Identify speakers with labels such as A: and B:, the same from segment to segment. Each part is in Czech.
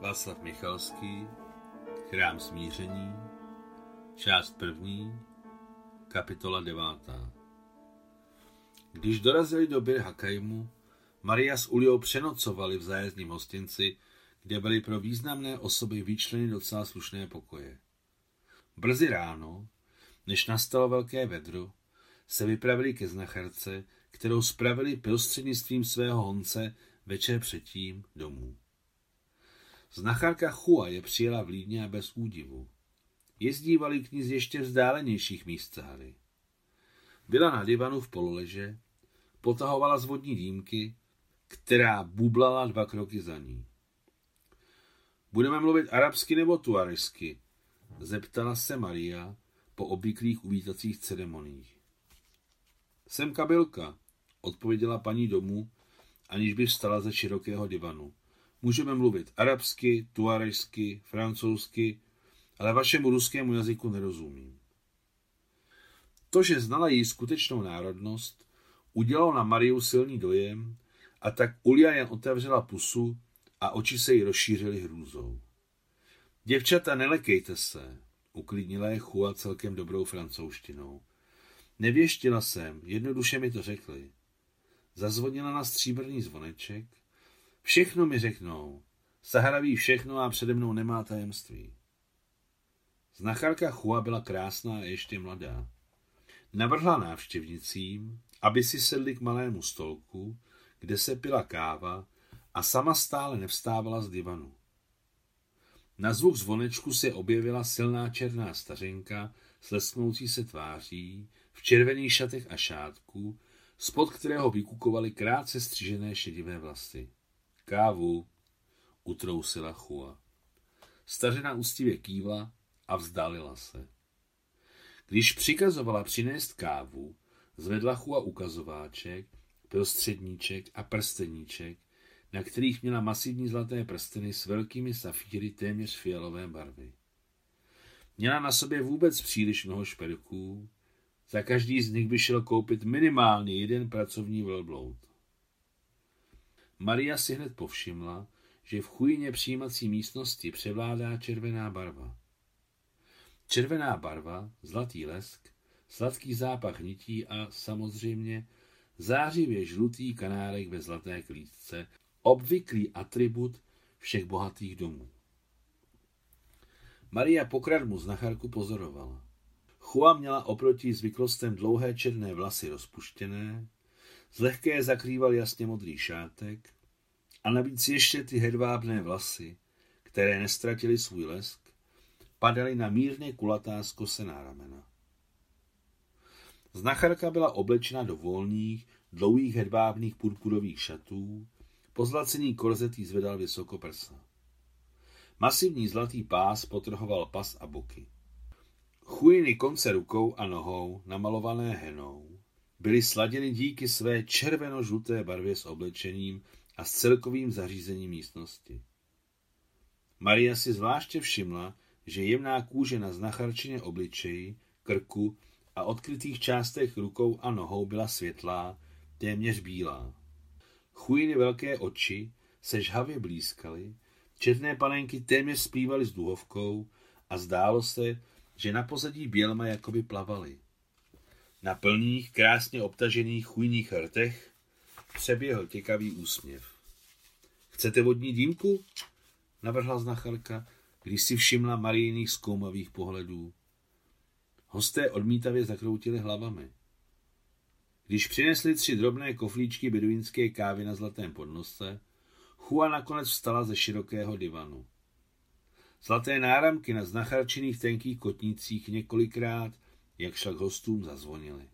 A: Václav Michalský, Chrám smíření, část první, kapitola devátá. Když dorazili do Bir Hakaimu, Maria s Uliou přenocovali v zájezdním hostinci, kde byly pro významné osoby vyčleny docela slušné pokoje. Brzy ráno, než nastalo velké vedro, se vypravili ke znacharce, kterou spravili prostřednictvím svého honce večer předtím domů. Znacharka Chua je přijela v Lídně a bez údivu. Jezdívali k ní z ještě vzdálenějších míst Sahary. Byla na divanu v pololeže, potahovala z vodní dýmky, která bublala dva kroky za ní. Budeme mluvit arabsky nebo tuaresky? Zeptala se Maria po obvyklých uvítacích ceremoniích. Jsem kabylka, odpověděla paní domů, aniž by vstala ze širokého divanu. Můžeme mluvit arabsky, tuarežsky, francouzsky, ale vašemu ruskému jazyku nerozumím. To, že znala její skutečnou národnost, udělalo na Mariu silný dojem a tak Ulia jen otevřela pusu a oči se jí rozšířily hrůzou. Děvčata, nelekejte se, uklidnila je Chua celkem dobrou francouzštinou. Nevěštila jsem, jednoduše mi to řekli. Zazvonila na stříbrný zvoneček. Všechno mi řeknou. Sahara ví všechno a přede mnou nemá tajemství. Znacharka Chua byla krásná a ještě mladá. Navrhla návštěvnicím, aby si sedli k malému stolku, kde se pila káva a sama stále nevstávala z divanu. Na zvuk zvonečku se objevila silná černá stařenka s lesknoucí se tváří, v červených šatech a šátku, spod kterého vykukovaly krátce střížené šedivé vlasy. Kávu, utrousila Chua. Stařena ústivě kývla a vzdálila se. Když přikazovala přinést kávu, zvedla Chua ukazováček, prostředníček a prsteníček, na kterých měla masivní zlaté prsteny s velkými safíry téměř fialové barvy. Měla na sobě vůbec příliš mnoho šperků, za každý z nich by šel koupit minimálně jeden pracovní velbloud. Maria si hned povšimla, že v chujně přijímací místnosti převládá červená barva. Červená barva, zlatý lesk, sladký zápach nití a samozřejmě zářivě žlutý kanárek ve zlaté klíčce, obvyklý atribut všech bohatých domů. Maria pokradmu znacharku pozorovala. Chua měla oproti zvyklostem dlouhé černé vlasy rozpuštěné, zlehké zakrýval jasně modrý šátek a navíc ještě ty hedvábné vlasy, které nestratily svůj lesk, padaly na mírně kulatá skosená ramena. Znacharka byla oblečena do volných, dlouhých hedvábných purpurových šatů, pozlacený korzet jí zvedal vysoko prsa. Masivní zlatý pás potrhoval pas a boky. Chujiny konce rukou a nohou, namalované henou, byly sladěny díky své červeno-žluté barvě s oblečením a s celkovým zařízením místnosti. Maria si zvláště všimla, že jemná kůže na znacharčině obličeji, krku a odkrytých částech rukou a nohou byla světlá, téměř bílá. Chujiny velké oči se žhavě blízkaly, četné panenky téměř zpívaly s duhovkou a zdálo se, že na pozadí bělma jakoby plavaly. Na plných, krásně obtažených chujných rtech přeběhl těkavý úsměv. Chcete vodní dýmku? Navrhla znacharka, když si všimla Marijných zkoumavých pohledů. Hosté odmítavě zakroutili hlavami. Když přinesli tři drobné koflíčky beduínské kávy na zlatém podnose, Chua nakonec vstala ze širokého divanu. Zlaté náramky na znacharčených tenkých kotnících několikrát, jak však hostům zazvonily.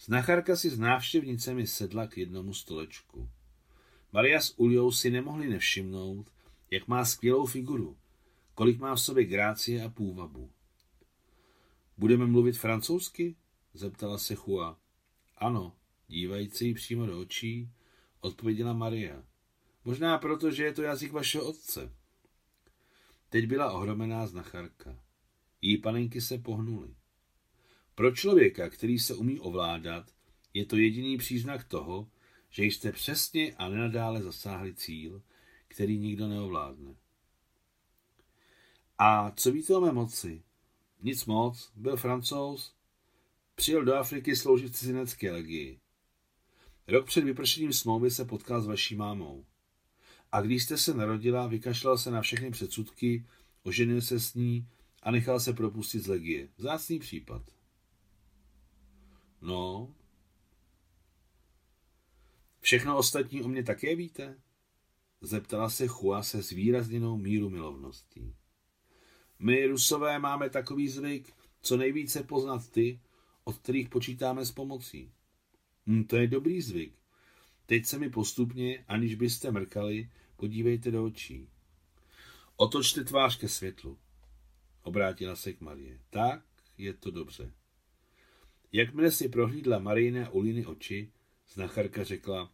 A: Znacharka si s návštěvnicemi sedla k jednomu stolečku. Maria s Uliou si nemohli nevšimnout, jak má skvělou figuru, kolik má v sobě grácie a půvabu. Budeme mluvit francouzsky? zeptala se Chua. Ano, dívající jí přímo do očí, odpověděla Maria. Možná proto, že je to jazyk vašeho otce. Teď byla ohromená znacharka. Její panenky se pohnuly. Pro člověka, který se umí ovládat, je to jediný příznak toho, že jste přesně a nenadále zasáhli cíl, který nikdo neovládne. A co víte o mé moci? Nic moc, byl francouz, přijel do Afriky sloužit v cizinecké legii. Rok před vypršením smlouvy se potkal s vaší mámou. A když jste se narodila, vykašlal se na všechny předsudky, oženil se s ní a nechal se propustit z legie. Vzácný případ. No. Všechno ostatní o mě také víte? Zeptala se Chua se zvýrazněnou míru milovností. My, Rusové, máme takový zvyk, co nejvíce poznat ty, od kterých počítáme s pomocí. Hm, to je dobrý zvyk. Teď se mi postupně, aniž byste mrkali, podívejte do očí. Otočte tvář ke světlu. Obrátila se k Marie. Tak je to dobře. Jakmile si prohlídla Marijné Uliny oči, znacharka řekla,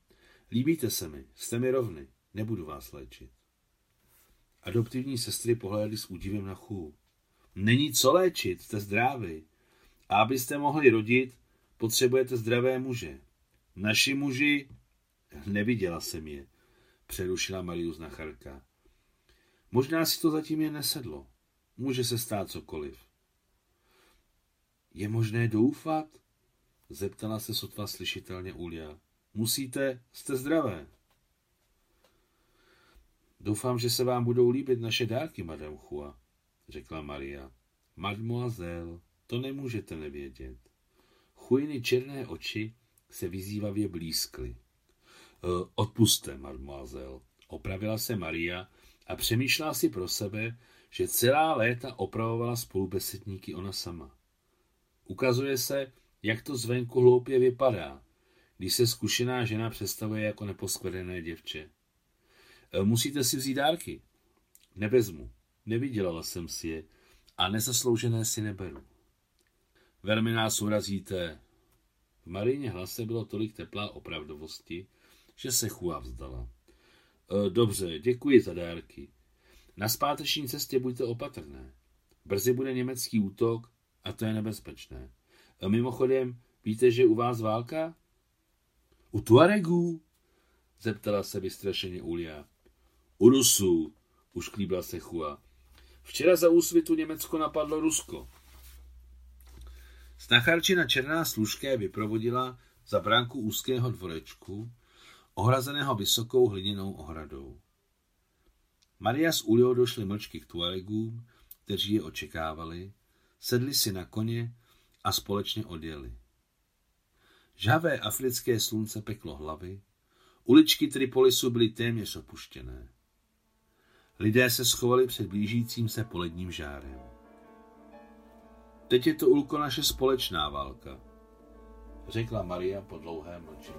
A: líbíte se mi, jste mi rovny, nebudu vás léčit. Adoptivní sestry pohlédly s údivem na chů. Není co léčit, jste zdraví. A abyste mohli rodit, potřebujete zdravé muže. Naši muži... Neviděla jsem je, přerušila Marius Nacharka. Možná si to zatím jen nesedlo. Může se stát cokoliv. Je možné doufat? Zeptala se sotva slyšitelně Ulia. Musíte, jste zdravé. Doufám, že se vám budou líbit naše dárky, madame Chua, řekla Maria. Mademoiselle, to nemůžete nevědět. Chujiny černé oči se vyzývavě blízkly. E, odpuste, mademoiselle, opravila se Maria a přemýšlela si pro sebe, že celá léta opravovala spolubesedníky ona sama. Ukazuje se, jak to zvenku hloupě vypadá, když se zkušená žena představuje jako neposkvrněné děvče. E, musíte si vzít dárky. Nevezmu. Nevydělala jsem si je a nezasloužené si neberu. Velmi nás urazíte. V Marině hlase bylo tolik teplá opravdovosti, že se chua vzdala. E, dobře, děkuji za dárky. Na zpáteční cestě buďte opatrné. Brzy bude německý útok a to je nebezpečné. A mimochodem, víte, že u vás válka? U Tuaregů? Zeptala se vystrašeně Ulia. U Rusů, už klíbla se Chua. Včera za úsvitu Německo napadlo Rusko. Snacharčina černá služké vyprovodila za bránku úzkého dvorečku, ohrazeného vysokou hliněnou ohradou. Maria s Uliou došli mlčky k Tuaregům, kteří je očekávali, sedli si na koně a společně odjeli. Žhavé africké slunce peklo hlavy, uličky Tripolisu byly téměř opuštěné. Lidé se schovali před blížícím se poledním žárem. Teď je to, Ulko, naše společná válka, řekla Maria po dlouhém mlčení.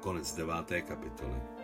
A: Konec deváté kapitoly.